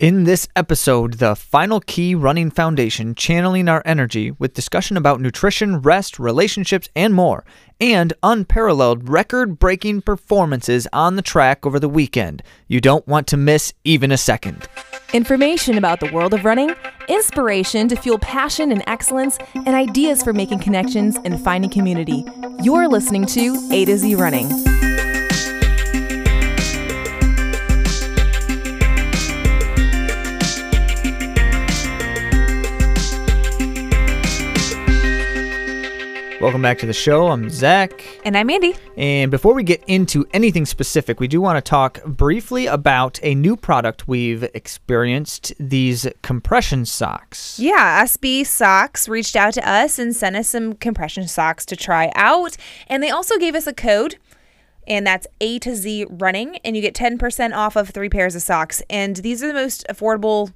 In this episode, the final key running foundation, channeling our energy with discussion about nutrition, rest, relationships, and more, and unparalleled record breaking performances on the track over the weekend. You don't want to miss even a second. Information about the world of running, inspiration to fuel passion and excellence, and ideas for making connections and finding community. You're listening to A to Z Running. Welcome back to the show. I'm Zach. And I'm Andy. And before we get into anything specific, we do want to talk briefly about a new product we've experienced these compression socks. Yeah, SB Socks reached out to us and sent us some compression socks to try out. And they also gave us a code, and that's A to Z running. And you get 10% off of three pairs of socks. And these are the most affordable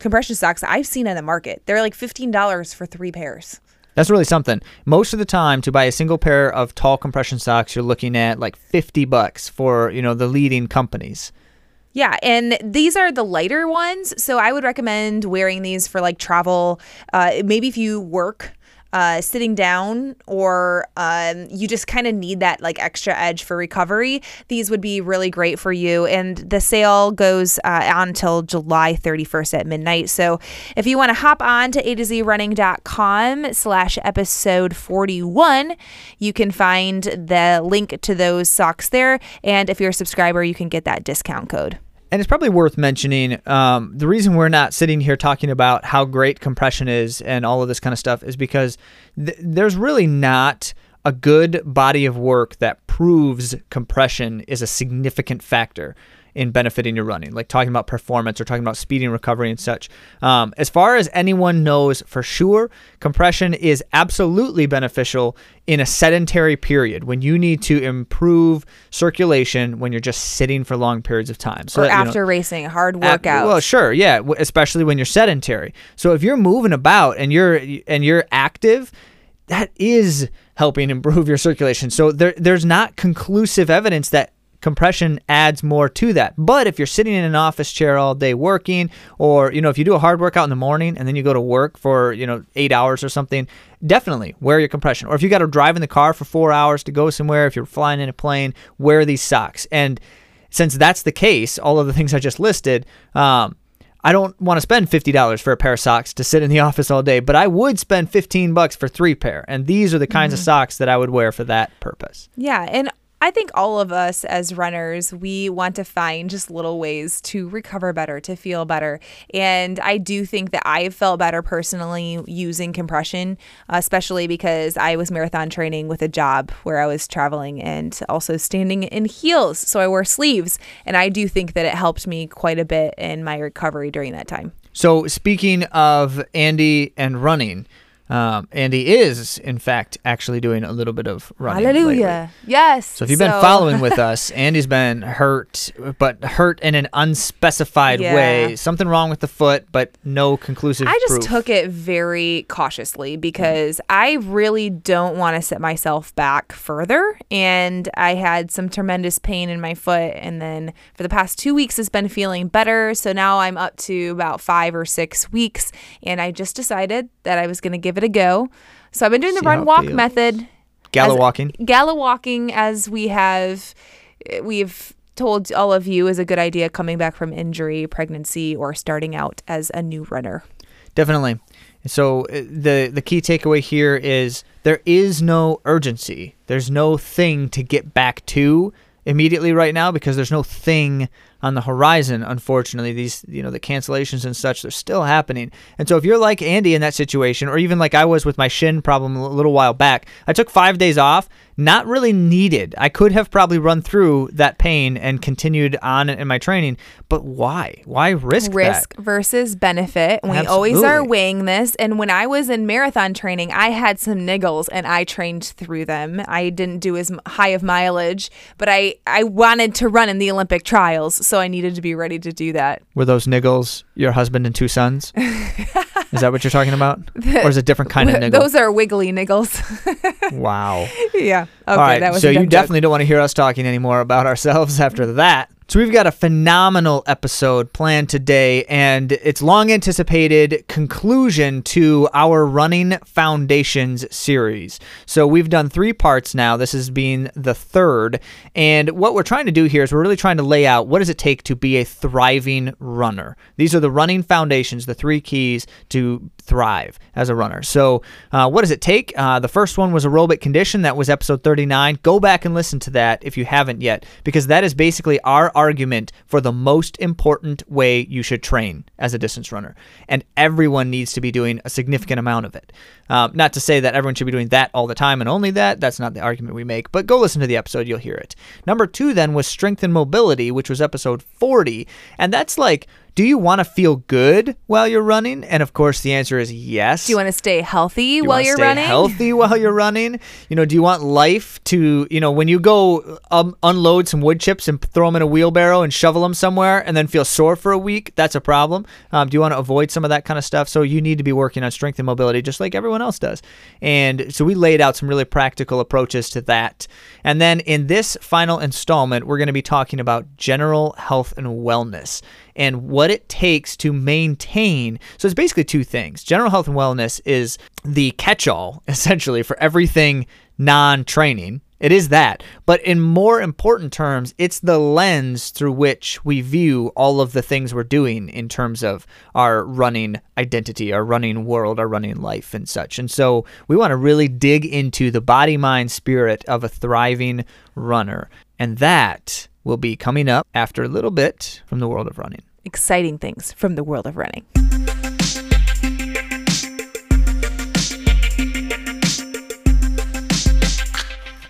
compression socks I've seen on the market. They're like $15 for three pairs. That's really something. Most of the time, to buy a single pair of tall compression socks, you're looking at like 50 bucks for, you know, the leading companies. Yeah, and these are the lighter ones. So I would recommend wearing these for like travel. Uh, maybe if you work uh, sitting down or um, you just kind of need that like extra edge for recovery, these would be really great for you. And the sale goes uh, on until July 31st at midnight. So if you want to hop on to a to z running.com slash episode 41, you can find the link to those socks there. And if you're a subscriber, you can get that discount code. And it's probably worth mentioning um, the reason we're not sitting here talking about how great compression is and all of this kind of stuff is because th- there's really not a good body of work that proves compression is a significant factor in benefiting your running, like talking about performance or talking about speed and recovery and such. Um, as far as anyone knows for sure, compression is absolutely beneficial in a sedentary period when you need to improve circulation when you're just sitting for long periods of time. So or that, after know, racing, hard workout. Well, sure, yeah, especially when you're sedentary. So if you're moving about and you're and you're active, that is helping improve your circulation. So there, there's not conclusive evidence that compression adds more to that. But if you're sitting in an office chair all day working, or you know, if you do a hard workout in the morning and then you go to work for you know eight hours or something, definitely wear your compression. Or if you got to drive in the car for four hours to go somewhere, if you're flying in a plane, wear these socks. And since that's the case, all of the things I just listed. Um, I don't want to spend $50 for a pair of socks to sit in the office all day, but I would spend 15 bucks for three pair. And these are the kinds mm-hmm. of socks that I would wear for that purpose. Yeah, and I think all of us as runners, we want to find just little ways to recover better, to feel better. And I do think that I've felt better personally using compression, especially because I was marathon training with a job where I was traveling and also standing in heels. So I wore sleeves. And I do think that it helped me quite a bit in my recovery during that time. So, speaking of Andy and running, um, Andy is, in fact, actually doing a little bit of running. Hallelujah. Lately. Yes. So if you've so. been following with us, Andy's been hurt, but hurt in an unspecified yeah. way. Something wrong with the foot, but no conclusive I just proof. took it very cautiously because mm. I really don't want to set myself back further. And I had some tremendous pain in my foot. And then for the past two weeks, it's been feeling better. So now I'm up to about five or six weeks. And I just decided that I was going to give it it a go. So I've been doing the run walk method. Galloway walking. Galloway walking, as we have, we've told all of you is a good idea coming back from injury, pregnancy, or starting out as a new runner. Definitely. So uh, the the key takeaway here is there is no urgency. There's no thing to get back to immediately right now because there's no thing on the horizon unfortunately these you know the cancellations and such they're still happening and so if you're like andy in that situation or even like i was with my shin problem a little while back i took five days off not really needed. I could have probably run through that pain and continued on in my training, but why? Why risk risk that? versus benefit? We always are weighing this. And when I was in marathon training, I had some niggles and I trained through them. I didn't do as high of mileage, but I I wanted to run in the Olympic trials, so I needed to be ready to do that. Were those niggles your husband and two sons? Is that what you're talking about? or is it a different kind of niggle? Those are wiggly niggles. wow. Yeah. Okay, All right. so you definitely don't want to hear us talking anymore about ourselves after that. So we've got a phenomenal episode planned today, and it's long anticipated conclusion to our Running Foundations series. So we've done three parts now. This is being the third. And what we're trying to do here is we're really trying to lay out what does it take to be a thriving runner. These are the running foundations, the three keys to thrive as a runner. So, uh, what does it take? Uh, the first one was aerobic condition. That was episode 39. Go back and listen to that if you haven't yet, because that is basically our argument for the most important way you should train as a distance runner. And everyone needs to be doing a significant amount of it. Um, not to say that everyone should be doing that all the time and only that. That's not the argument we make, but go listen to the episode. You'll hear it. Number two then was strength and mobility, which was episode 40. And that's like, do you want to feel good while you're running? And of course, the answer is yes. Do you want to stay healthy you while you're stay running? Healthy while you're running. You know, do you want life to, you know, when you go um, unload some wood chips and throw them in a wheelbarrow and shovel them somewhere and then feel sore for a week? That's a problem. Um, do you want to avoid some of that kind of stuff? So you need to be working on strength and mobility just like everyone else does. And so we laid out some really practical approaches to that. And then in this final installment, we're going to be talking about general health and wellness and what it takes to maintain. So it's basically two things. General health and wellness is the catch all, essentially, for everything non training. It is that. But in more important terms, it's the lens through which we view all of the things we're doing in terms of our running identity, our running world, our running life, and such. And so we want to really dig into the body, mind, spirit of a thriving runner. And that will be coming up after a little bit from the world of running. Exciting things from the world of running.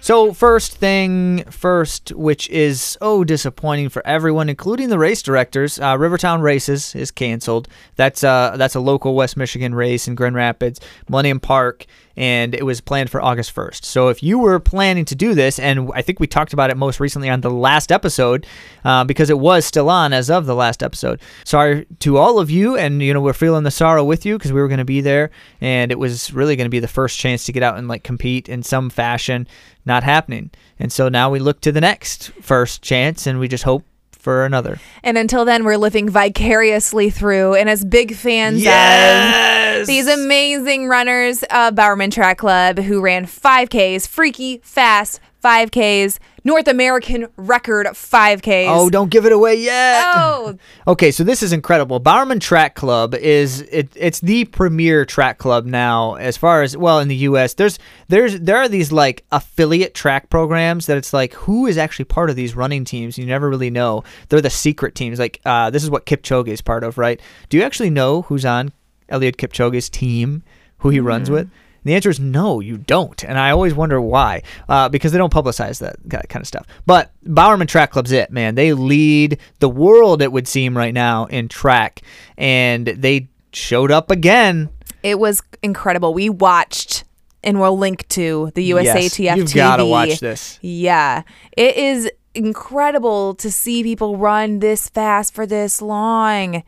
So, first thing first, which is so disappointing for everyone, including the race directors, uh, Rivertown Races is canceled. That's uh, that's a local West Michigan race in Grand Rapids, Millennium Park, and it was planned for August 1st. So, if you were planning to do this, and I think we talked about it most recently on the last episode, uh, because it was still on as of the last episode. Sorry to all of you, and you know we're feeling the sorrow with you because we were going to be there, and it was really going to be the first chance to get out and like compete in some fashion not happening. And so now we look to the next first chance and we just hope for another. And until then, we're living vicariously through. And as big fans Yes! of these amazing runners, uh, Bowerman Track Club, who ran 5Ks, freaky, fast 5Ks, North American record 5Ks. Oh, don't give it away yet. Oh, Okay, so this is incredible. Bowerman Track Club is it, it's the premier track club now as far as well in the US. There's there's there are these like affiliate track programs that it's like who is actually part of these running teams? You never really know. They're the secret teams. Like uh, this is what Kipchoge is part of, right? Do you actually know who's on Eliud Kipchoge's team? Who he runs with? And the answer is no, you don't. And I always wonder why, uh, because they don't publicize that, that kind of stuff. But Bowerman Track Club's it, man. They lead the world, it would seem, right now in track. And they showed up again. it was incredible. We watched and we'll link to the USATF Yes, you've TV. gotta watch this. Yeah. It is incredible to see people run this fast for this long.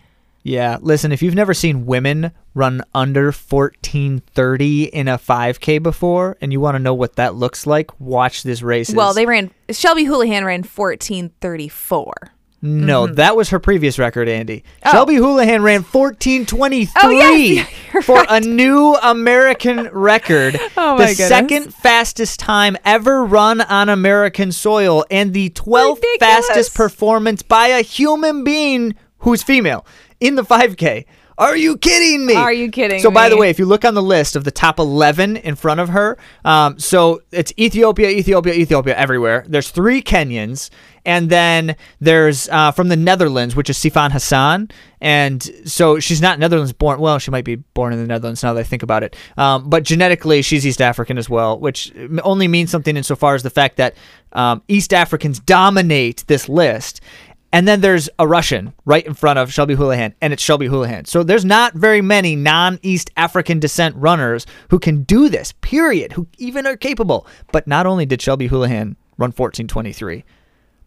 Yeah, listen, if you've never seen women run under 1430 in a 5K before and you want to know what that looks like, watch this race. Well, they ran Shelby Houlihan ran 1434. No, Mm-hmm. that was her previous record, Andy. Shelby Houlihan ran 1423 Oh, yes, you're for a new American record. Oh, the goodness. second fastest time ever run on American soil and the 12th Ridiculous. fastest performance by a human being who's female in the 5K. Are you kidding me? Are you kidding me? So, by the me? way, if you look on the list of the top 11 in front of her, um, so it's Ethiopia, Ethiopia, Ethiopia everywhere. There's three Kenyans, and then there's uh, from the Netherlands, which is Sifan Hassan. And so she's not Netherlands born. Well, she might be born in the Netherlands now that I think about it. Um, but genetically, she's East African as well, which only means something insofar as the fact that um, East Africans dominate this list. And then there's a Russian right in front of Shelby Houlihan, and it's Shelby Houlihan. So there's not very many non East African descent runners who can do this, period, who even are capable. But not only did Shelby Houlihan run 1423,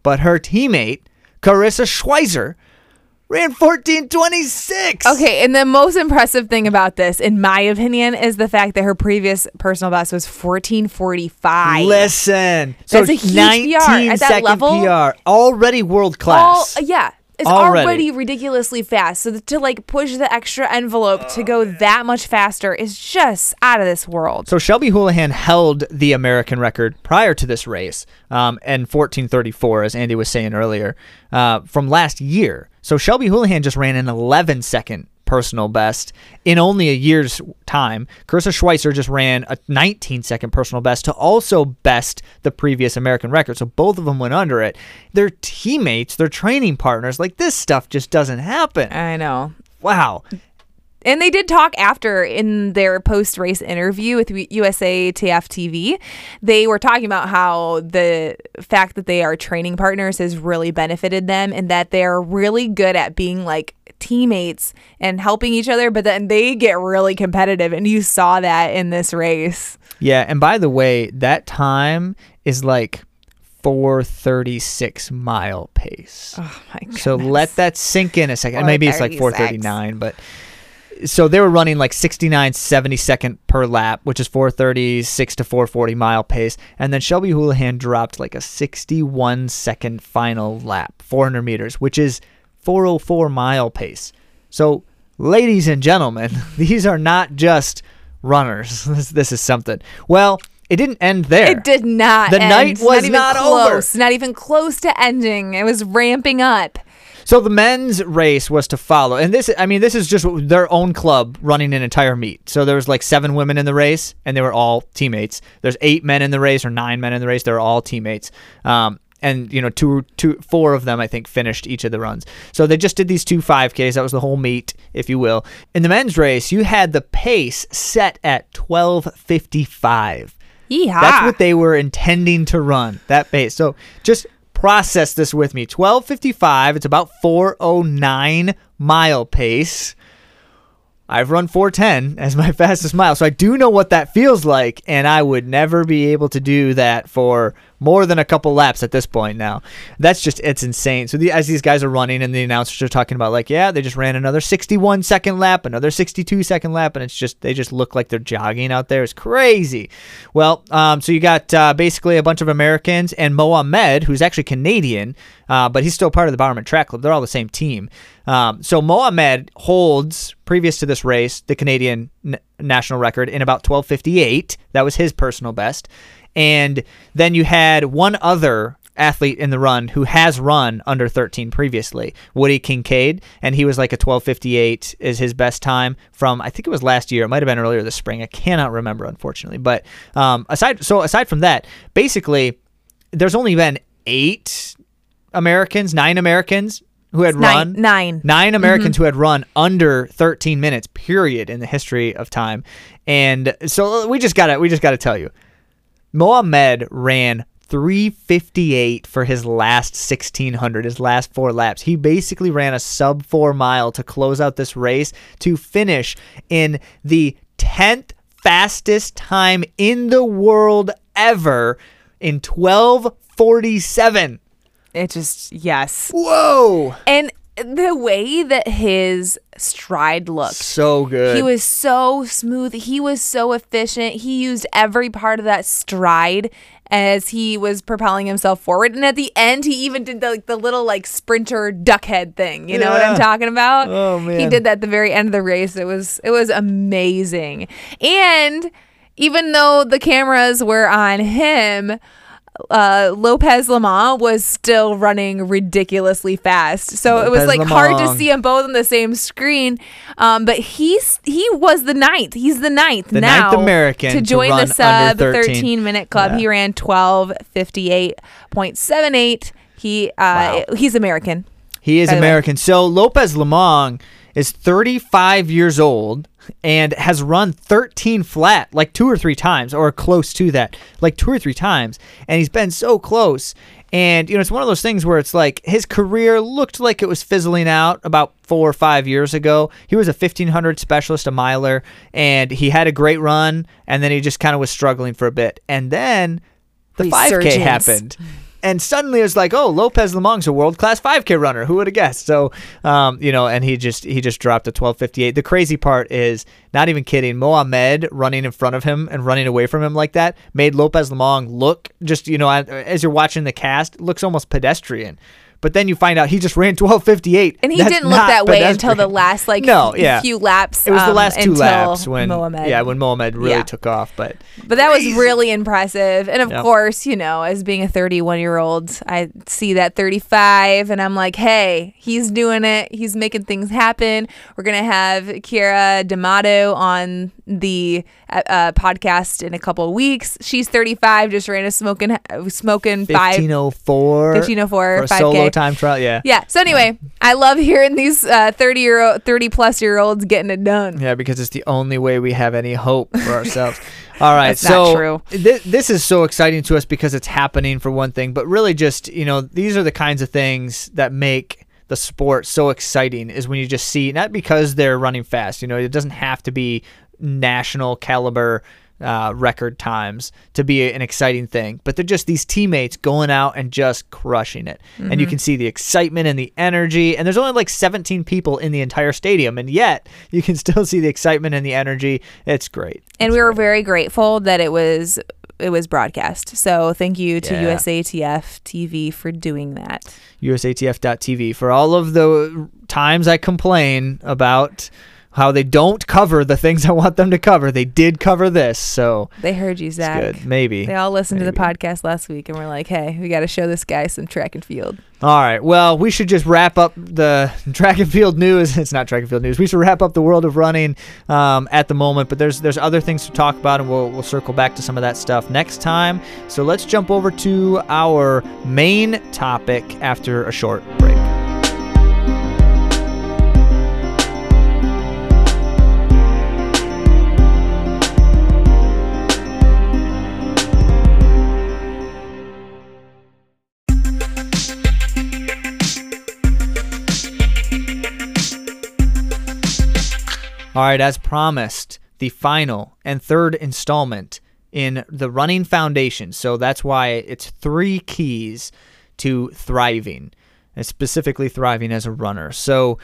but her teammate, Karissa Schweizer, ran 1426. Okay, and the most impressive thing about this, in my opinion, is the fact that her previous personal best was 1445. Listen. That's so a huge 19 PR. At that level- PR. Already world All, class. yeah. It's Already. already. ridiculously fast. So to like push the extra envelope to go that much faster is just out of this world. So Shelby Houlihan held the American record prior to this race, um, and 1434, as Andy was saying earlier, uh, from last year. So Shelby Houlihan just ran an 11 second personal best in only a year's time. Karissa Schweizer just ran a 19 second personal best to also best the previous American record. So both of them went under it. They're teammates, they're training partners. Like this stuff just doesn't happen. I know. Wow. And they did talk after in their post race interview with USA TF TV. They were talking about how the fact that they are training partners has really benefited them and that they're really good at being like teammates and helping each other, but then they get really competitive. And you saw that in this race. Yeah, and by the way, that time is like 436 mile pace. Oh my god. so let that sink in a second. Maybe it's like 439, but so they were running like 69 70 second per lap, which is 436 to 440 mile pace, and then Shelby Houlihan dropped like a 61 second final lap, 400 meters, which is 404 mile pace. So, ladies and gentlemen, these are not just runners. This, this is something. Well, it didn't end there. It did not. The end. night was even not over. close. Not even close to ending. It was ramping up. So the men's race was to follow, and this, I mean, this is just their own club running an entire meet. So there was like seven women in the race, and they were all teammates. There's eight men in the race, or nine men in the race. They're all teammates. Um, and you know, two, two, four of them, I think, finished each of the runs. So they just did these two 5Ks. That was the whole meet, if you will. In the men's race, you had the pace set at 12:55. Yeehaw. That's what they were intending to run, that pace. So just process this with me. 1255, it's about 409 mile pace. I've run 410 as my fastest mile, so I do know what that feels like, and I would never be able to do that for more than a couple laps at this point now. That's just, it's insane. So the, as these guys are running, and the announcers are talking about, like, yeah, they just ran another 61 second lap, another 62 second lap, and it's just, they just look like they're jogging out there. It's crazy. Well, um, so you got uh, basically a bunch of Americans and Mohamed, who's actually Canadian, uh, but he's still part of the Bowerman Track Club. They're all the same team. Um, so Mohamed holds, previous to this race, the Canadian n- national record in about 12:58. That was his personal best. And then you had one other athlete in the run who has run under 13 previously, Woody Kincaid, and he was like a 12:58 is his best time from I think it was last year. It might have been earlier this spring. I cannot remember unfortunately. But um, aside so aside from that, basically there's only been eight Americans, nine Americans who had Nine. run Nine. nine Americans who had run under 13 minutes period in the history of time. And so we just got to we just got to tell you. Mohamed ran 358 for his last 1600 his last four laps. He basically ran a sub 4 mile to close out this race to finish in the 10th fastest time in the world ever in 1247 It just yes. whoa! And the way that his stride looked. so good He was so smooth. He was so efficient. He used every part of that stride as he was propelling himself forward. And at the end, he even did the, like the little like sprinter duck head thing. You know what I'm talking about? Oh, man He did that at the very end of the race. It was it was amazing. And even though the cameras were on him, uh, Lopez Lomong was still running ridiculously fast. So it was Lopez like hard to see them both on the same screen. Um, but he's he was the ninth. He's the ninth The now ninth American to to join run the sub 13. 13 minute club. Yeah. He ran 1258.78. He uh, Wow. he's American. He is by the way. American. So Lopez Lomong is 35 years old and has run 13 flat like two or three times or close to that, like two or three times. And he's been so close. And, you know, it's one of those things where it's like his career looked like it was fizzling out about four or five years ago. He was a 1500 specialist, a miler, and he had a great run. And then he just kind of was struggling for a bit. And then the 5K Resurgence. happened. And suddenly it's like, oh, Lopez Lomong's a world class 5K runner. Who would have guessed? So, um, you know, and he just he just dropped a 12:58. The crazy part is, not even kidding, Mohamed running in front of him and running away from him like that made Lopez Lomong look just you know as you're watching the cast looks almost pedestrian. But then you find out he just ran 12:58, and he That's didn't look that way until the last like No, yeah. few laps. It was the um, last two laps when Mohamed. yeah when Mohamed really Yeah. took off. But But that was really impressive. And of Yep. course, you know, as being a 31 year old, I see that 35 and I'm like, hey, he's doing it. He's making things happen. We're going to have Keira D'Amato on the uh, uh, podcast in a couple of weeks. She's 35, just ran a smoking, uh, smoking five. 1504 1504, for a 5K. Time trial. Yeah. Yeah. So anyway, I love hearing these uh, 30 year old, 30 plus year olds getting it done. Yeah, because it's the only way we have any hope for ourselves. All right, That's so not true. Th- this is so exciting to us because it's happening for one thing, but really just you know these are the kinds of things that make the sport so exciting. Is when you just see not because they're running fast. You know, it doesn't have to be national caliber. Uh, record times to be an exciting thing, but they're just these teammates going out and just crushing it. And you Mm-hmm. can see the excitement and the energy. And there's only like 17 people in the entire stadium, and yet you can still see the excitement and the energy. It's great. and we were very grateful that it was it was broadcast. So thank you to Yeah. USATF TV for doing that. USATF.tv for all of the times I complain about how they don't cover the things I want them to cover. They did cover this, so They heard you, Zach. good. Maybe. They all listened to the podcast last week and were like, "Hey, we got to show this guy some track and field." All right. Well, we should just wrap up the track and field news. It's not track and field news. We should wrap up the world of running um, at the moment. But there's there's other things to talk about, and we'll we'll circle back to some of that stuff next time. So let's jump over to our main topic after a short break. All right, as promised, the final and third installment in the Running Foundation. So that's why it's three keys to thriving, and specifically thriving as a runner. So,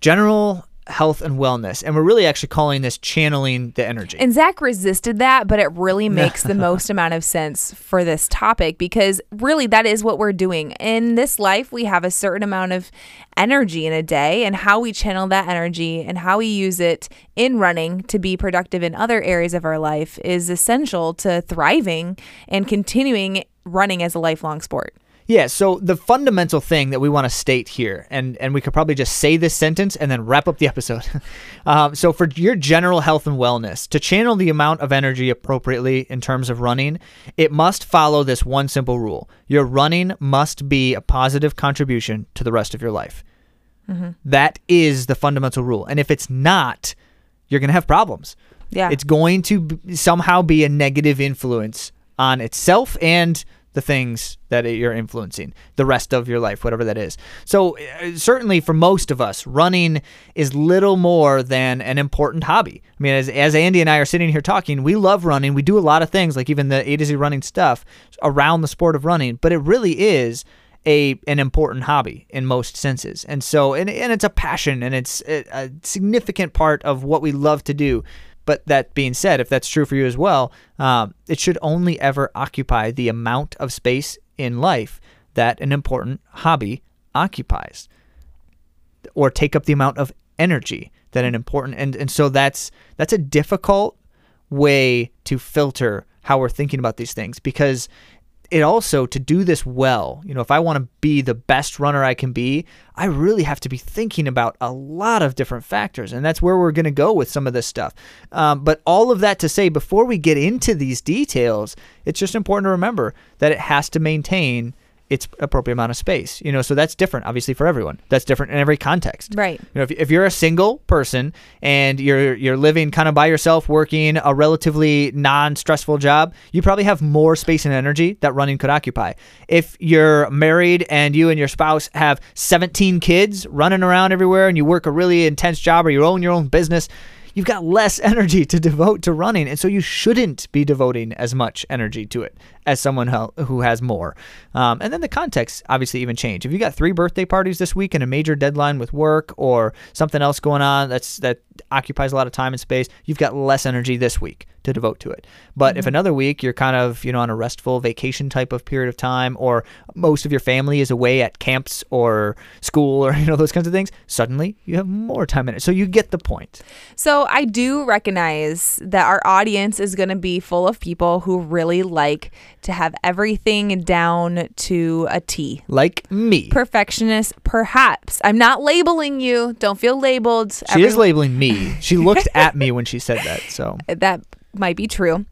general health and wellness. And we're really actually calling this channeling the energy. And Zach resisted that, but it really makes the most amount of sense for this topic because really that is what we're doing. In this life, we have a certain amount of energy in a day, and how we channel that energy and how we use it in running to be productive in other areas of our life is essential to thriving and continuing running as a lifelong sport. Yeah, so the fundamental thing that we want to state here, and, and we could probably just say this sentence and then wrap up the episode. um, so, for your general health and wellness, to channel the amount of energy appropriately in terms of running, it must follow this one simple rule your running must be a positive contribution to the rest of your life. That is the fundamental rule. And if it's not, you're going to have problems. Yeah. It's going to b- somehow be a negative influence on itself and the things that you're influencing the rest of your life, whatever that is. So, uh, certainly for most of us, running is little more than an important hobby. I mean, as, as Andy and I are sitting here talking, we love running. We do a lot of things, like even the A to Z running stuff around the sport of running, but it really is a an important hobby in most senses. And so and, and it's a passion and it's a, a significant part of what we love to do. But that being said, if that's true for you as well, um, it should only ever occupy the amount of space in life that an important hobby occupies or take up the amount of energy that an important and, and so that's that's a difficult way to filter how we're thinking about these things because it also to do this well. You know if i want to be the best runner i can be i really have to be thinking about a lot of different factors and that's where we're going to go with some of this stuff. Um, but all of that to say before we get into these details it's just important to remember that it has to maintain its appropriate amount of space you know so that's different obviously for everyone that's different in every context Right. you know, if, if you're a single person and you're you're living kind of by yourself, working a relatively non-stressful job, you probably have more space and energy that running could occupy. If you're married and you and your spouse have 17 kids running around everywhere and you work a really intense job or you own your own business, you've got less energy to devote to running, and so you shouldn't be devoting as much energy to it as someone who has more. Um, and then the context obviously even change. If you got three birthday parties this week and a major deadline with work or something else going on that's that occupies a lot of time and space, you've got less energy this week to devote to it. But if mm-hmm. another week you're kind of, you know, on a restful vacation type of period of time or most of your family is away at camps or school or you know those kinds of things, suddenly you have more time in it. So you get the point. So I do recognize that our audience is going to be full of people who really like to have everything down to a T. Like me. Perfectionist, perhaps. I'm not labeling you. Don't feel labeled. she is labeling me. She looked at me when she said that. So that might be true.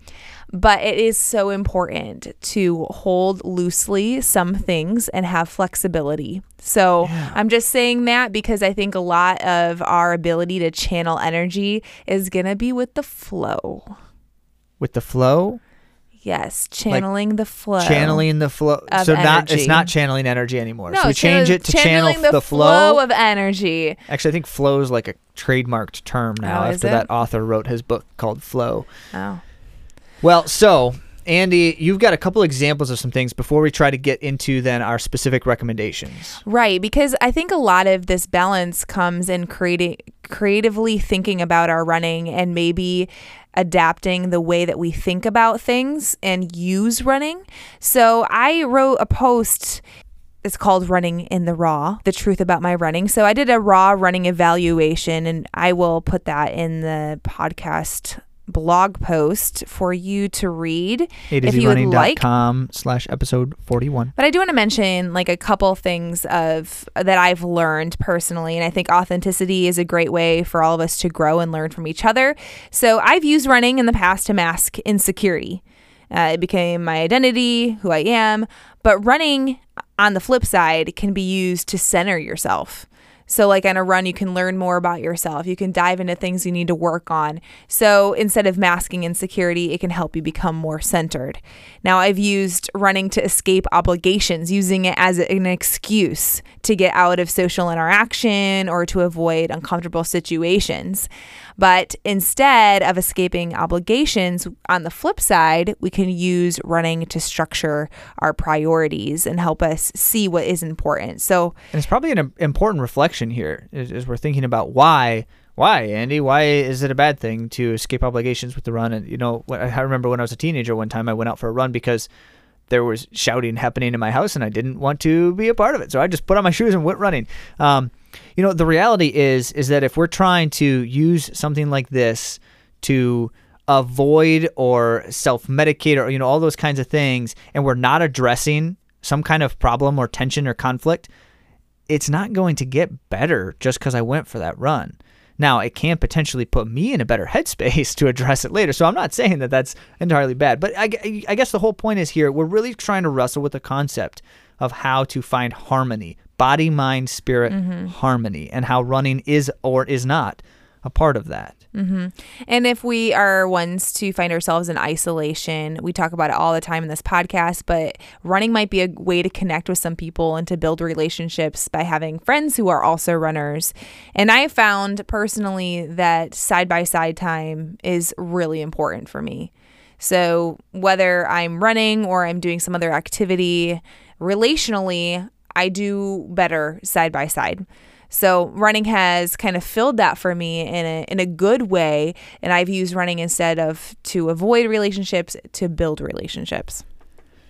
But it is so important to hold loosely some things and have flexibility. So I'm just saying that because I think a lot of our ability to channel energy is going to be with the flow. with the flow, Yes, channeling the flow. channeling the flow. So not it's not channeling energy anymore. No, so we change it to channel channeling the, flow of energy. Actually, I think flow is like a trademarked term now Oh, after that author wrote his book called Flow. Oh. Well, so Andy, you've got a couple examples of some things before we try to get into then our specific recommendations. Right, because I think a lot of this balance comes in creating creatively thinking about our running and maybe adapting the way that we think about things and use running. So I wrote a post it's called Running in the Raw, the truth about my running. So I did a raw running evaluation and I will put that in the podcast blog post for you to read if you would like. AtoZRunning.com slash episode 41. But I do want to mention like a couple things of that I've learned personally, and I think authenticity is a great way for all of us to grow and learn from each other. So I've used running in the past to mask insecurity. Uh, it became my identity, who I am. But running, on the flip side, can be used to center yourself. So, like on a run, you can learn more about yourself. You can dive into things you need to work on. So, instead of masking insecurity, it can help you become more centered. Now, I've used running to escape obligations, using it as an excuse to get out of social interaction or to avoid uncomfortable situations. But instead of escaping obligations, on the flip side, we can use running to structure our priorities and help us see what is important. So, And it's probably an important reflection here as, we're thinking about why. Why, Andy? Why is it a bad thing to escape obligations with the run? And you know, I remember when I was a teenager, one time I went out for a run because there was shouting happening in my house, and I didn't want to be a part of it. So I just put on my shoes and went running. Um, you know, the reality is is that if we're trying to use something like this to avoid or self-medicate or you know all those kinds of things, and we're not addressing some kind of problem or tension or conflict, it's not going to get better just because I went for that run. Now, it can potentially put me in a better headspace to address it later. So I'm not saying that that's entirely bad. But I, I guess the whole point is here we're really trying to wrestle with the concept of how to find harmony body, mind, spirit mm-hmm. harmony, and how running is or is not a part of that. Mm-hmm. And if we are ones to find ourselves in isolation, we talk about it all the time in this podcast, but running might be a way to connect with some people and to build relationships by having friends who are also runners. And I found personally that side by side time is really important for me. So whether I'm running or I'm doing some other activity, relationally, I do better side by side. So running has kind of filled that for me in a in a good way, and I've used running instead of to avoid relationships to build relationships.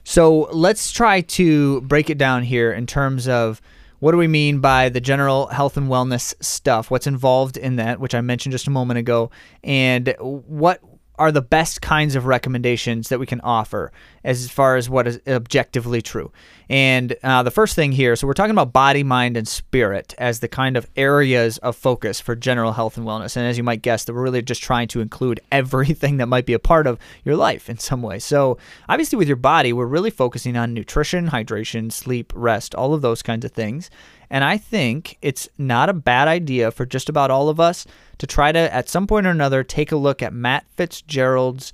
So let's try to break it down here in terms of what do we mean by the general health and wellness stuff? What's involved in that, which I mentioned just a moment ago, and what are the best kinds of recommendations that we can offer as far as what is objectively true. And uh, the first thing here, so we're talking about body, mind, and spirit as the kind of areas of focus for general health and wellness. And as you might guess, that we're really just trying to include everything that might be a part of your life in some way. So obviously, with your body, we're really focusing on nutrition, hydration, sleep, rest, all of those kinds of things. And I think it's not a bad idea for just about all of us to try to, at some point or another, take a look at Matt Fitzgerald's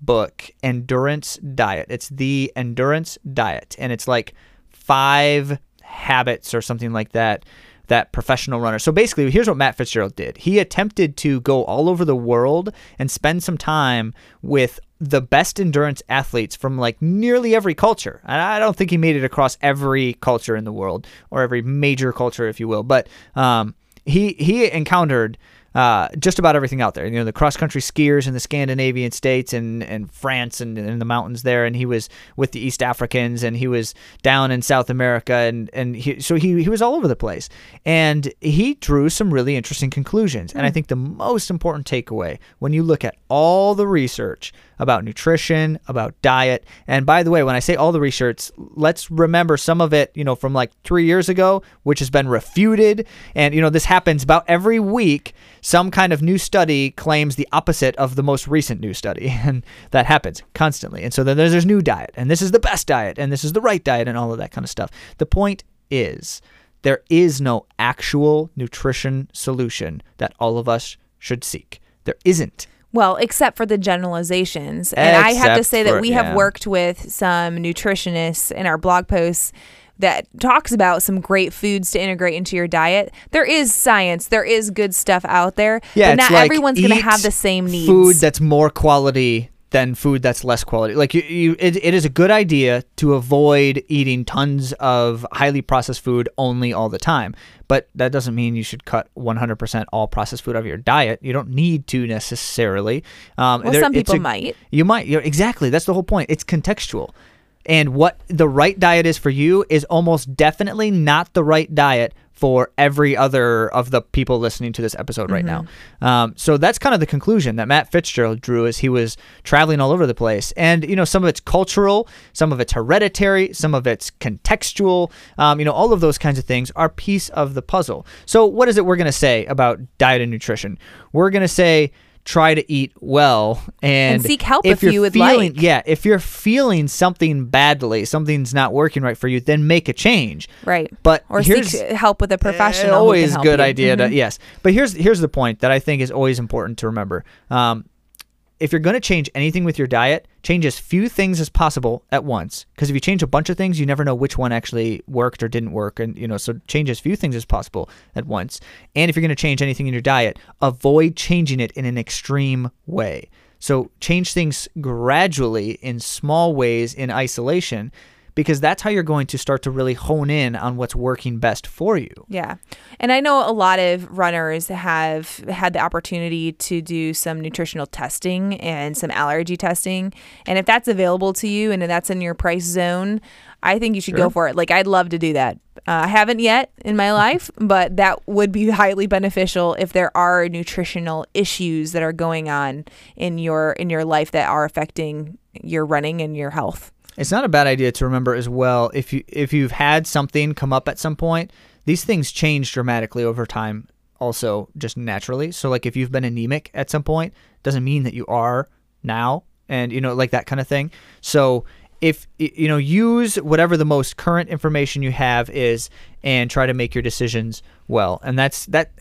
book, Endurance Diet. It's the Endurance Diet, and it's like five habits or something like that that professional runner. So basically, here's what Matt Fitzgerald did. He attempted to go all over the world and spend some time with the best endurance athletes from like nearly every culture. And I don't think he made it across every culture in the world or every major culture, if you will, but um, he he encountered uh, just about everything out there. You know, the cross country skiers in the Scandinavian states and, and France and in the mountains there. And he was with the East Africans and he was down in South America. And, and he, so he, he was all over the place. And he drew some really interesting conclusions. And I think the most important takeaway when you look at all the research about nutrition, about diet, and by the way, when I say all the research, let's remember some of it, you know, from like three years ago, which has been refuted. And, you know, this happens about every week. Some kind of new study claims the opposite of the most recent new study and that happens constantly. And so then there's, there's new diet and this is the best diet and this is the right diet and all of that kind of stuff. The point is there is no actual nutrition solution that all of us should seek. There isn't Well, except for the generalizations. And I have to Except say that for- we yeah. have worked with some nutritionists in our blog posts that talks about some great foods to integrate into your diet. There is science, there is good stuff out there, Yeah, but not like everyone's going to have the same needs. Food that's more quality than food that's less quality. Like you, you it, it is a good idea to avoid eating tons of highly processed food only all the time. But that doesn't mean you should cut 100% all processed food out of your diet. You don't need to necessarily. Um, Well, there- some people a- might. You might. You're, exactly. That's the whole point. It's contextual. And what the right diet is for you is almost definitely not the right diet for every other of the people listening to this episode right now. Um, so that's kind of the conclusion that Matt Fitzgerald drew as he was traveling all over the place. And, you know, some of it's cultural, some of it's hereditary, some of it's contextual. Um, you know, all of those kinds of things are piece of the puzzle. So, what is it we're going to say about diet and nutrition? We're going to say, try to eat well and, And seek help if if you're you would feeling, like. yeah if you're feeling something badly something's not working right for you then make a change Right. but or seek help with a professional. who can always good you. idea Mhm. to yes but here's here's the point that i think is always important to remember um, if you're going to change anything with your diet change as few things as possible at once. Because if you change a bunch of things you never know which one actually worked or didn't work and you know so change as few things as possible at once. And if you're going to change anything in your diet avoid changing it in an extreme way. So change things gradually in small ways in isolation because that's how you're going to start to really hone in on what's working best for you Yeah. And I know a lot of runners have had the opportunity to do some nutritional testing and some allergy testing. And if that's available to you and that's in your price zone, I think you should go for it. Like, I'd love to do that. Uh, I haven't yet in my life, but that would be highly beneficial if there are nutritional issues that are going on in your in your life that are affecting your running and your health. It's not a bad idea to remember as well if you if you've had something come up at some point, these things change dramatically over time also just naturally. So like if you've been anemic at some point, doesn't mean that you are now and you know like that kind of thing. So if you know use whatever the most current information you have is and try to make your decisions well. And that's that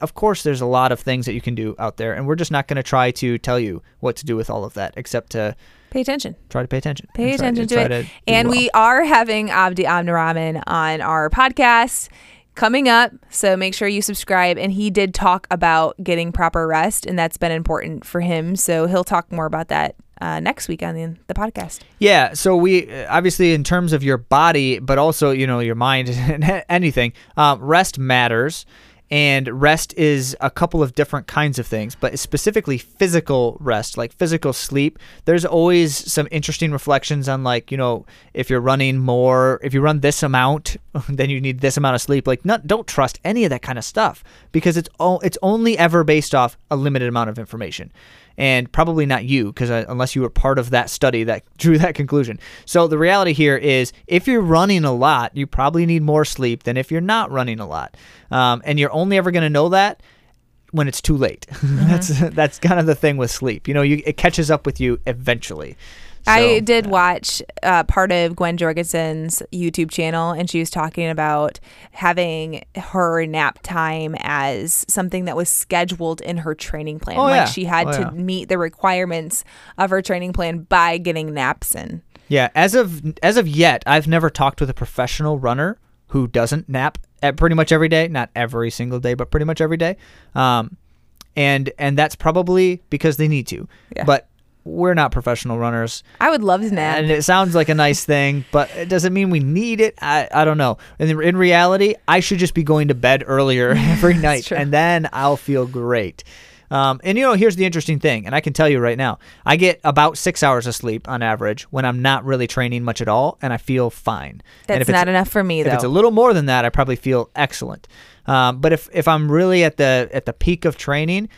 of course there's a lot of things that you can do out there and we're just not going to try to tell you what to do with all of that except to Pay attention. try to pay attention. Pay and try attention to, try it. do and well. we are having Abdi Abdirahman on our podcast coming up. So make sure you subscribe. And he did talk about getting proper rest, and that's been important for him. So he'll talk more about that uh, next week on the, the podcast. Yeah, so we uh, obviously in terms of your body, but also you know your mind and anything. Um, rest matters, and rest is a couple of different kinds of things, but specifically physical rest, like physical sleep. There's always some interesting reflections on like you know if you're running more, if you run this amount, then you need this amount of sleep. Like not don't trust any of that kind of stuff because it's it's only ever based off a limited amount of information and probably not you because uh, unless you were part of that study that drew that conclusion. So the reality here is if you're running a lot, you probably need more sleep than if you're not running a lot. Um, and you're only ever going to know that when it's too late. that's that's kind of the thing with sleep. You know, you it catches up with you eventually. I did watch uh, part of Gwen Jorgensen's YouTube channel, and she was talking about having her nap time as something that was scheduled in her training plan. Oh, like yeah. she had Oh, to yeah. meet the requirements of her training plan by getting naps in. Yeah, as of as of yet, I've never talked with a professional runner who doesn't nap at pretty much every day, not every single day, but pretty much every day. Um, and and that's probably because they need to. Yeah. But we're not professional runners. I would love nap. And it sounds like a nice thing, but it doesn't mean we need it. I, I don't know. And in reality, I should just be going to bed earlier every night, and then I'll feel great. Um, and you know, here's the interesting thing, and I can tell you right now, I get about six hours of sleep on average when I'm not really training much at all, and I feel fine. and That's not enough for me if it's a little more than that, I probably feel excellent. Um, but if if I'm really at the at the peak of training,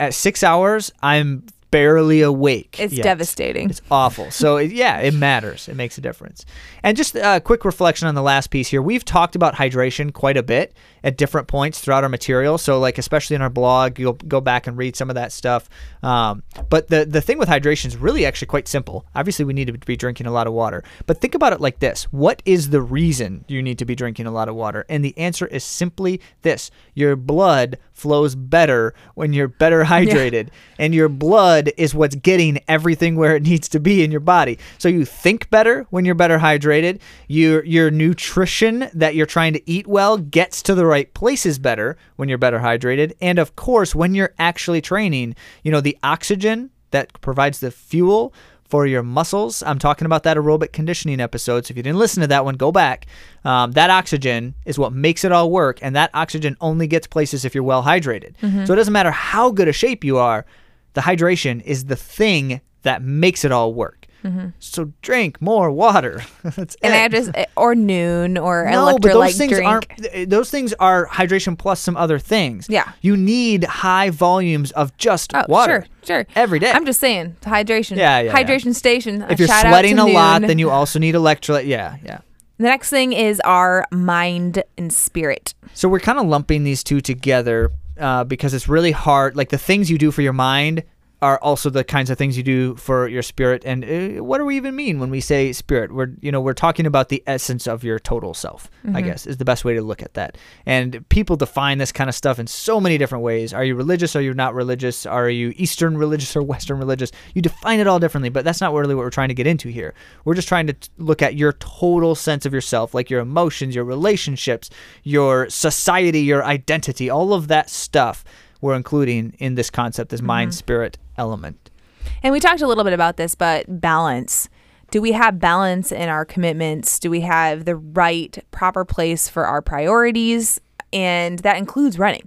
at six hours, I'm barely awake. It's yet. devastating. It's awful. So it, yeah, it matters. It makes a difference. And just a quick reflection on the last piece here. We've talked about hydration quite a bit at different points throughout our material. So like especially in our blog, you'll go back and read some of that stuff. Um, but the the thing with hydration is really actually quite simple. Obviously, we need to be drinking a lot of water. But think about it like this: What is the reason you need to be drinking a lot of water? And the answer is simply this: Your blood flows better when you're better hydrated, and your blood is what's getting everything where it needs to be in your body. So you think better when you're better hydrated. Your your nutrition that you're trying to eat well gets to the right places better when you're better hydrated. And of course, when you're actually training, you know, the oxygen that provides the fuel for your muscles. I'm talking about that aerobic conditioning episode. So if you didn't listen to that one, go back. Um, that oxygen is what makes it all work, and that oxygen only gets places if you're well hydrated. So it doesn't matter how good a shape you are, the hydration is the thing that makes it all work. Mm-hmm. So drink more water. That's and it. I just eh, or noon or No, but those things drink. aren't. Eh, those things are hydration plus some other things. Yeah. you need high volumes of just Oh, water. sure, sure. every day. I'm just saying, hydration. Yeah, yeah, yeah. Hydration station. if you're sweating a lot, then you also need electrolyte. Yeah, yeah. The next thing is our mind and spirit. So we're kind of lumping these two together uh, because it's really hard. Like the things you do for your mind are also the kinds of things you do for your spirit. And uh, what do we even mean when we say spirit? We're you know we're talking about the essence of your total self. I guess is the best way to look at that. And people define this kind of stuff in so many different ways. Are you religious? Are you not religious? Are you Eastern religious or Western religious? You define it all differently, but that's not really what we're trying to get into here. We're just trying to t- look at your total sense of yourself, like your emotions, your relationships, your society, your identity, all of that stuff we're including in this concept, this mind spirit element. And we talked a little bit about this, but balance. Do we have balance in our commitments? Do we have the right, proper place for our priorities? And that includes running.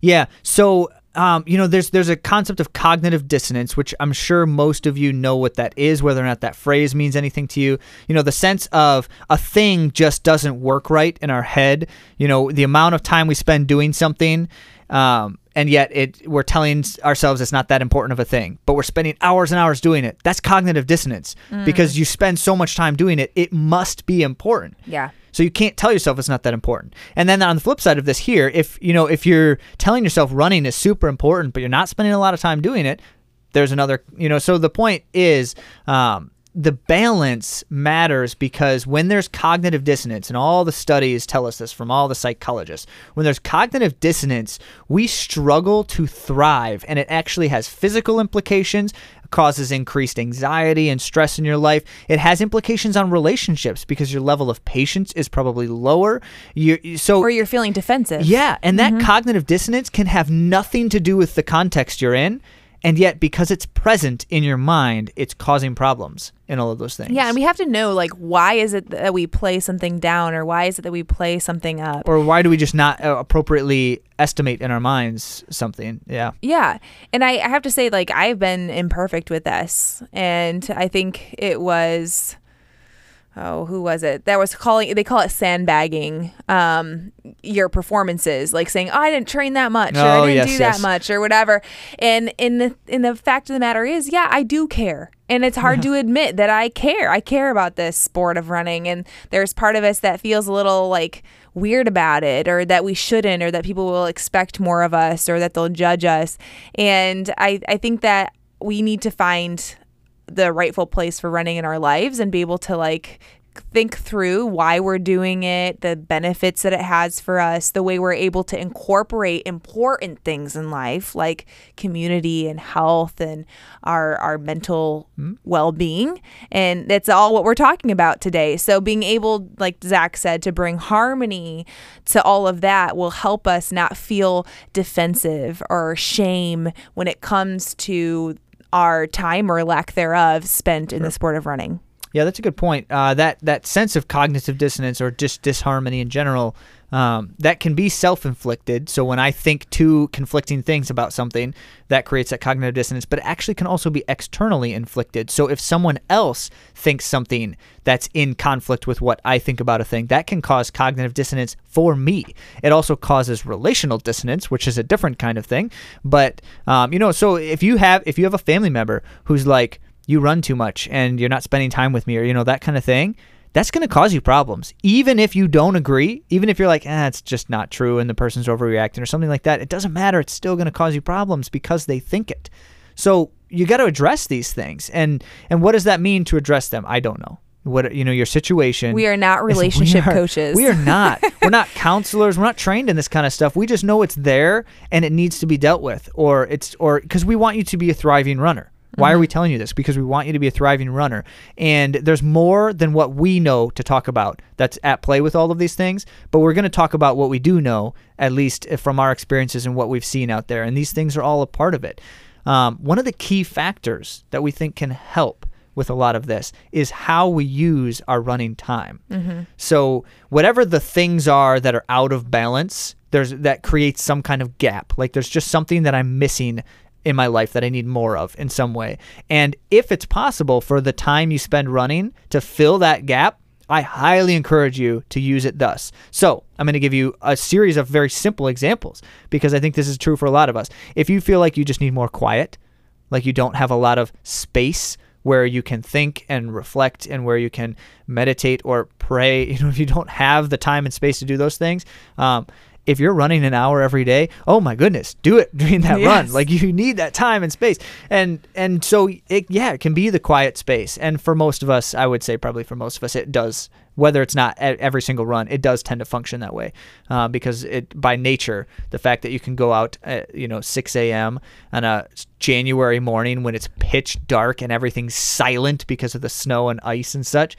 Yeah. So, um, you know, there's there's a concept of cognitive dissonance, which I'm sure most of you know what that is, whether or not that phrase means anything to you. You know, the sense of a thing just doesn't work right in our head. You know, the amount of time we spend doing something. Um, and yet it we're telling ourselves it's not that important of a thing but we're spending hours and hours doing it that's cognitive dissonance because you spend so much time doing it it must be important Yeah. so you can't tell yourself it's not that important. And then on the flip side of this here, if you know if you're telling yourself running is super important, but you're not spending a lot of time doing it, there's another you know. So the point is, um, the balance matters because when there's cognitive dissonance, and all the studies tell us this from all the psychologists, when there's cognitive dissonance, we struggle to thrive, and it actually has physical implications causes increased anxiety and stress in your life. It has implications on relationships because your level of patience is probably lower. You so Or you're feeling defensive. yeah, and that mm-hmm. cognitive dissonance can have nothing to do with the context you're in, and yet because it's present in your mind, it's causing problems in all of those things. Yeah, and we have to know like why is it that we play something down or why is it that we play something up? or why do we just not uh, appropriately estimate in our minds something? Yeah. Yeah. And I, I have to say, like, I've been imperfect with this. And I think it was oh, who was it? That was calling they call it sandbagging um your performances, like saying, Oh, I didn't train that much or Oh, I didn't yes, do yes. that much or whatever. And in the in the fact of the matter is, yeah, I do care. And it's hard to admit that I care. I care about this sport of running. And there's part of us that feels a little like weird about it or that we shouldn't or that people will expect more of us or that they'll judge us. And I, I think that we need to find the rightful place for running in our lives and be able to like think through why we're doing it, the benefits that it has for us, the way we're able to incorporate important things in life like community and health and our our mental hmm? well-being. And that's all what we're talking about today. So being able like Zach said to bring harmony to all of that will help us not feel defensive or shame when it comes to our time or lack thereof spent in the sport of running. Yeah, that's a good point. Uh, that that sense of cognitive dissonance or just disharmony in general, um, that can be self-inflicted. So when I think two conflicting things about something, that creates that cognitive dissonance. But it actually can also be externally inflicted. So if someone else thinks something that's in conflict with what I think about a thing, that can cause cognitive dissonance for me. It also causes relational dissonance, which is a different kind of thing. But um, you know, so if you have if you have a family member who's like you run too much and you're not spending time with me or you know that kind of thing that's going to cause you problems. Even if you don't agree even if you're like ah it's just not true and the person's overreacting or something like that it doesn't matter. It's still going to cause you problems because they think it. So you got to address these things. And and what does that mean to address them? I don't know. What you know your situation We are not relationship we are- coaches. we are not. We're not counselors. We're not trained in this kind of stuff. We just know it's there and it needs to be dealt with or it's or because we want you to be a thriving runner why are mm-hmm. we telling you this? Because we want you to be a thriving runner. And there's more than what we know to talk about that's at play with all of these things but we're going to talk about what we do know at least eh, from our experiences and what we've seen out there and these things are all a part of it. Um, one of the key factors that we think can help with a lot of this is how we use our running time. Mm-hmm. So whatever the things are that are out of balance, there's that creates some kind of gap. Like there's just something that I'm missing in my life that I need more of in some way. And if it's possible for the time you spend running to fill that gap, I highly encourage you to use it thus. So, I'm going to give you a series of very simple examples because I think this is true for a lot of us. If you feel like you just need more quiet, like you don't have a lot of space where you can think and reflect and where you can meditate or pray you know if you don't have the time and space to do those things um, if you're running an hour every day oh my goodness do it during that run. Like you need that time and space. And and so it yeah it can be the quiet space. And for most of us i would say probably for most of us it does whether it's not at every single run it does tend to function that way. Uh, because it by nature the fact that you can go out at you know 6 a.m on a january morning when it's pitch dark and everything's silent because of the snow and ice and such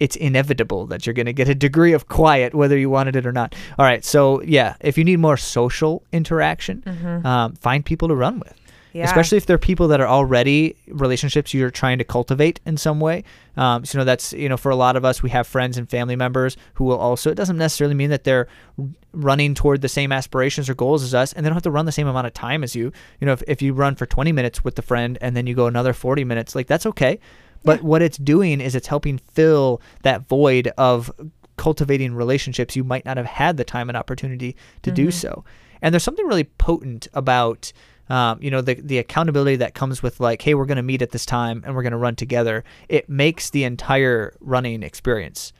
it's inevitable that you're going to get a degree of quiet whether you wanted it or not all right so yeah if you need more social interaction um, find people to run with Yeah. especially if they're people that are already relationships you're trying to cultivate in some way. Um, so you know that's you know for a lot of us we have friends and family members who will also. It doesn't necessarily mean that they're running toward the same aspirations or goals as us, and they don't have to run the same amount of time as you. You know if if you run for 20 minutes with the friend and then you go another 40 minutes, like that's okay. But what it's doing is it's helping fill that void of cultivating relationships you might not have had the time and opportunity to do so. And there's something really potent about um, you know the the accountability that comes with like, hey, we're going to meet at this time and we're going to run together. It makes the entire running experience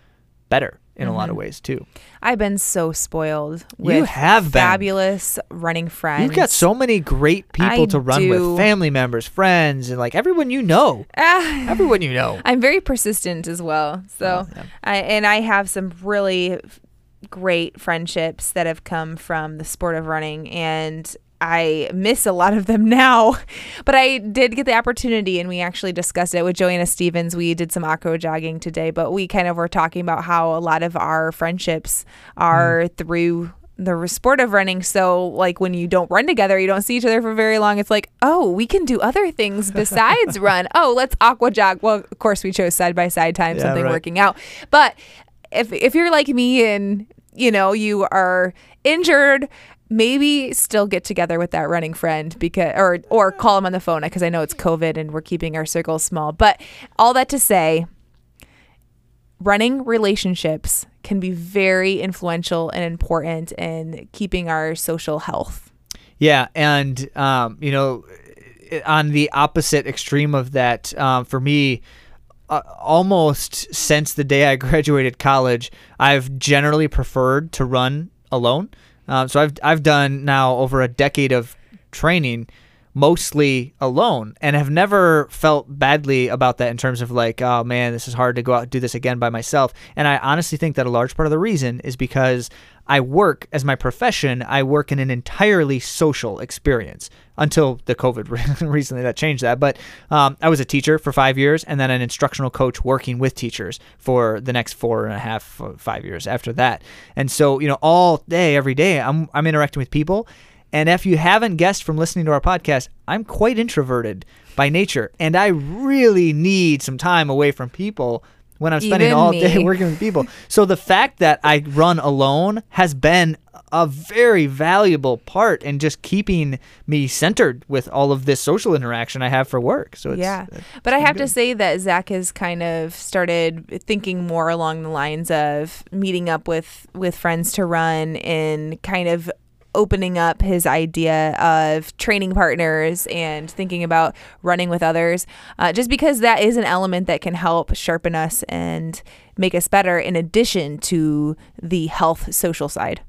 better in a lot of ways too. I've been so spoiled with You have been. fabulous running friends. You've got so many great people I to run do. with, family members, friends, and like everyone you know, Ah, everyone you know. I'm very persistent as well. So, Oh, yeah. I and I have some really great friendships that have come from the sport of running and I miss a lot of them now, but I did get the opportunity, and we actually discussed it with Joanna Stevens. We did some aqua jogging today, but we kind of were talking about how a lot of our friendships are mm. through the sport of running. So, like when you don't run together, you don't see each other for very long. It's like, oh, we can do other things besides run. Oh, let's aqua jog. Well, of course, we chose side by side time, Yeah, something right. working out. But if if you're like me and you know you are injured. Maybe still get together with that running friend because, or or call him on the phone because I know it's COVID and we're keeping our circles small. But all that to say, running relationships can be very influential and important in keeping our social health. Yeah, and um, you know, on the opposite extreme of that, um, for me, uh, almost since the day I graduated college, I've generally preferred to run alone. Um, so I've I've done now over a decade of training mostly alone and have never felt badly about that in terms of like, oh man, this is hard to go out and do this again by myself. And I honestly think that a large part of the reason is because I work as my profession, I work in an entirely social experience until the COVID recently that changed that. But um, I was a teacher for five years and then an instructional coach working with teachers for the next four and a half, five years after that. And so, you know, all day, every day, I'm, I'm interacting with people. And if you haven't guessed from listening to our podcast, I'm quite introverted by nature, and I really need some time away from people when I'm spending Even all me. day working with people. So the fact that I run alone has been a very valuable part in just keeping me centered with all of this social interaction I have for work. So it's, yeah. But I have to say that Zach has kind of started thinking more along the lines of meeting up with with friends to run and kind of opening up his idea of training partners and thinking about running with others uh, just because that is an element that can help sharpen us and make us better in addition to the health social side.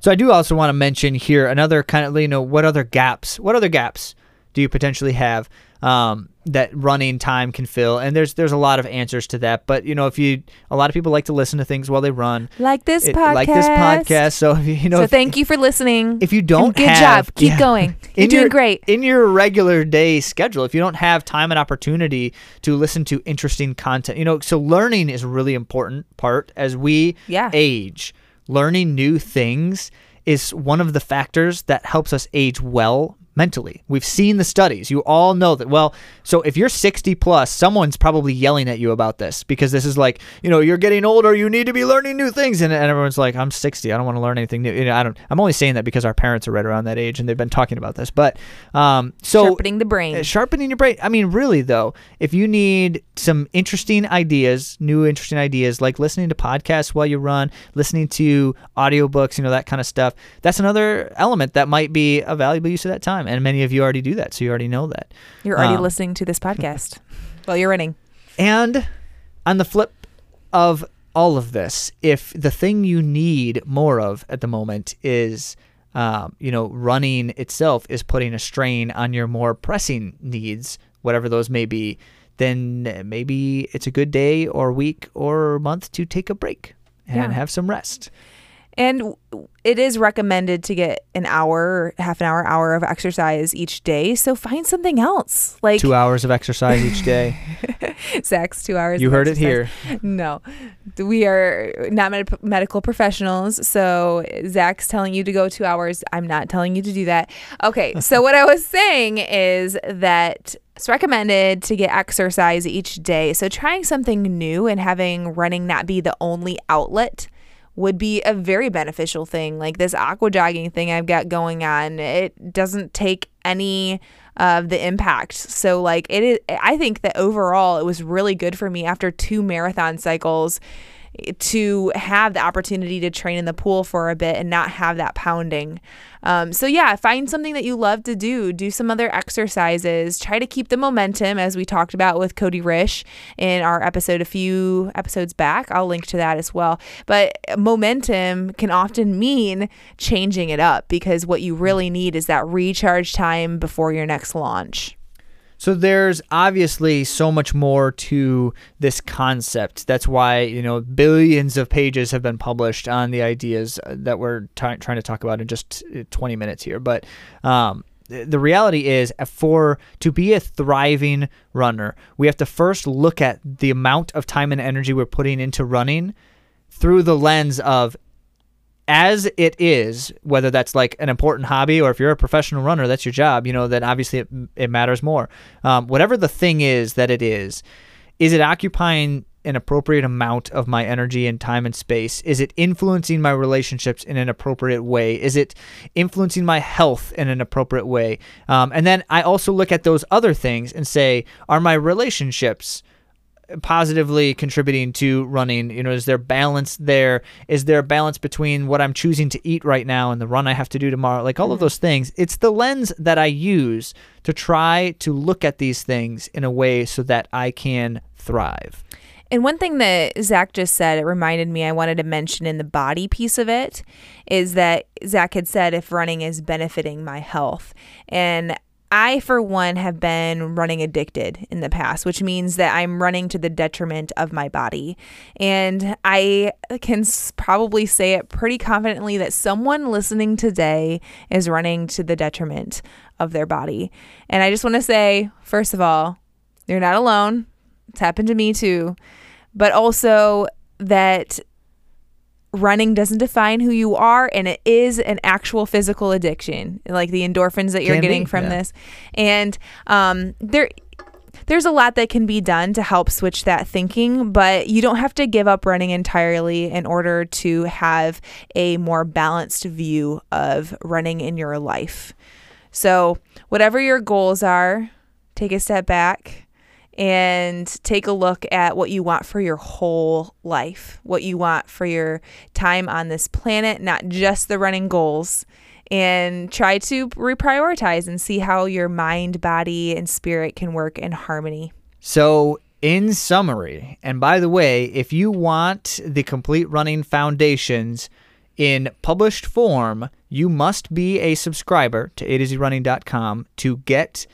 So I do also want to mention here another kind of you know what other gaps what other gaps do you potentially have? Um, that running time can fill and there's there's a lot of answers to that but you know if you a lot of people like to listen to things while they run. Like this It- podcast like this podcast. so you know so if, thank you for listening. if you don't good have job. Keep yeah. going you're doing your, great. in your regular day schedule if you don't have time and opportunity to listen to interesting content you know so learning is a really important part as we Yeah. age. Learning new things is one of the factors that helps us age well mentally. We've seen the studies. You all know that. Well so if you're 60 plus someone's probably yelling at you about this because this is like you know you're getting older you need to be learning new things. And, and everyone's like i'm 60 i don't want to learn anything new. You know, i don't i'm only saying that because our parents are right around that age and they've been talking about this. But um so sharpening the brain. uh, sharpening your brain. I mean, really though, if you need some interesting ideas, new interesting ideas, like listening to podcasts while you run, listening to audiobooks, you know, that kind of stuff, that's another element that might be a valuable use of that time. And many of you already do that, so you already know that. You're already Um, listening to this podcast while you're running. And on the flip of all of this, if the thing you need more of at the moment is, um, you know, running itself is putting a strain on your more pressing needs, whatever those may be, then maybe it's a good day or week or month to take a break and Yeah. have some rest. And it is recommended to get an hour, half an hour, hour of exercise each day. So find something else. Like Two hours of exercise each day. Zach's two hours. You heard it here. No, we are not med- medical professionals. So Zach's telling you to go two hours. I'm not telling you to do that. Okay. So what I was saying is that it's recommended to get exercise each day. So trying something new and having running not be the only outlet would be a very beneficial thing. Like this aqua jogging thing I've got going on, it doesn't take any of the impact. So like it is I think that overall it was really good for me after two marathon cycles to have the opportunity to train in the pool for a bit and not have that pounding. Um, so yeah, find something that you love to do. Do some other exercises. Try to keep the momentum, as we talked about with Cody Rish in our episode a few episodes back. I'll link to that as well. But momentum can often mean changing it up because what you really need is that recharge time before your next launch. So there's obviously so much more to this concept. That's why, you know, billions of pages have been published on the ideas uh, that we're t- trying to talk about in just uh, 20 minutes here. But um, the reality is uh, for to be a thriving runner, we have to first look at the amount of time and energy we're putting into running through the lens of as it is, whether that's like an important hobby or if you're a professional runner, that's your job, you know, then obviously it, it matters more. Um, whatever the thing is that it is, is it occupying an appropriate amount of my energy and time and space? Is it influencing my relationships in an appropriate way? Is it influencing my health in an appropriate way? Um, and then I also look at those other things and say, are my relationships positively contributing to running? You know, is there balance there? Is there a balance between what I'm choosing to eat right now and the run I have to do tomorrow? Like all of mm-hmm. those things. It's the lens that I use to try to look at these things in a way so that I can thrive. And one thing that Zach just said, it reminded me I wanted to mention in the body piece of it is that Zach had said if running is benefiting my health. And I, for one, have been running addicted in the past, which means that I'm running to the detriment of my body. And I can probably say it pretty confidently that someone listening today is running to the detriment of their body. And I just want to say, first of all, you're not alone. It's happened to me too. But also that running doesn't define who you are and it is an actual physical addiction like the endorphins that you're Can be, getting from yeah. this and um there there's a lot that can be done to help switch that thinking, but you don't have to give up running entirely in order to have a more balanced view of running in your life. So, whatever your goals are, take a step back and take a look at what you want for your whole life, what you want for your time on this planet, not just the running goals, and try to reprioritize and see how your mind, body, and spirit can work in harmony. So, in summary, and by the way, if you want the complete running foundations in published form, you must be a subscriber to A to Z running.com to get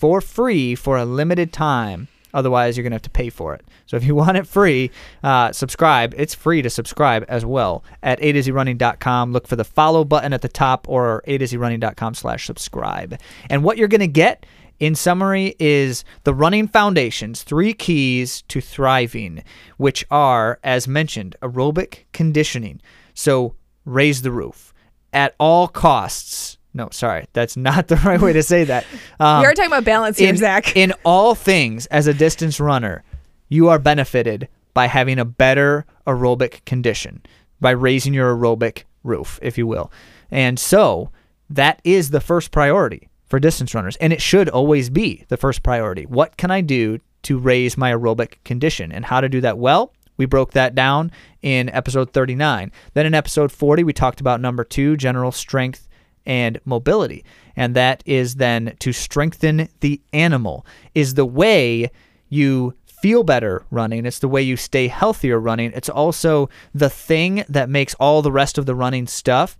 for free for a limited time. Otherwise, you're going to have to pay for it. So if you want it free, uh, subscribe. It's free to subscribe as well at A to Z running.com. Look for the follow button at the top or A to Z running.com slash subscribe. And what you're going to get in summary is the running foundations, three keys to thriving, which are, as mentioned, aerobic conditioning. So raise the roof at all costs. No, sorry, that's not the right way to say that. Um, we are talking about balance here, in, Zach. in all things, as a distance runner, you are benefited by having a better aerobic condition, by raising your aerobic roof, if you will. And so that is the first priority for distance runners. And it should always be the first priority. What can I do to raise my aerobic condition? And how to do that well? We broke that down in episode 39. Then in episode 40, we talked about number two, general strength and mobility. And that is then to strengthen the animal, is the way you feel better running. It's the way you stay healthier running. It's also the thing that makes all the rest of the running stuff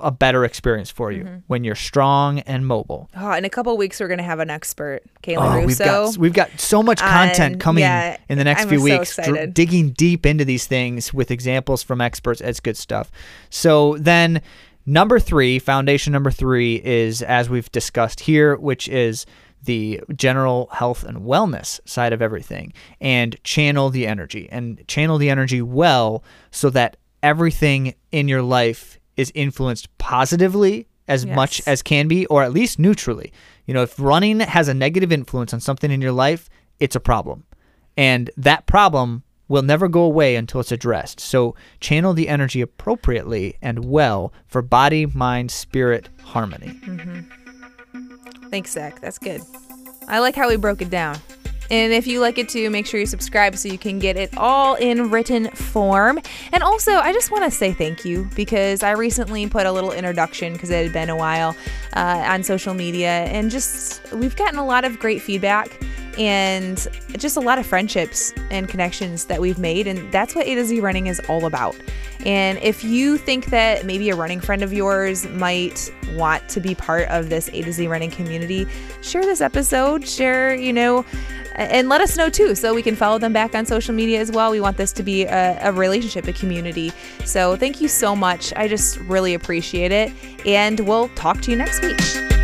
a better experience for you mm-hmm. when you're strong and mobile. Oh, in a couple weeks, we're going to have an expert, Kayla Oh, Russo. we've got we've got so much content coming yeah, in the next I'm few so weeks, digging deep into these things with examples from experts. It's good stuff. So then, number three, foundation number three is as we've discussed here, which is the general health and wellness side of everything, and channel the energy and channel the energy well, so that everything in your life is influenced positively as much as can be, or at least neutrally. You know, if running has a negative influence on something in your life, it's a problem. And that problem will never go away until it's addressed. So channel the energy appropriately and well for body, mind, spirit harmony. Thanks, Zach. That's good. I like how we broke it down. And if you like it too, make sure you subscribe so you can get it all in written form. And also, I just want to say thank you because I recently put a little introduction because it had been a while uh, on social media, and just we've gotten a lot of great feedback and just a lot of friendships and connections that we've made. And that's what A to Z running is all about. And if you think that maybe a running friend of yours might want to be part of this A to Z running community, share this episode, share, you know, and let us know too so we can follow them back on social media as well. We want this to be a, a relationship, a community. So thank you so much. I just really appreciate it. And we'll talk to you next week.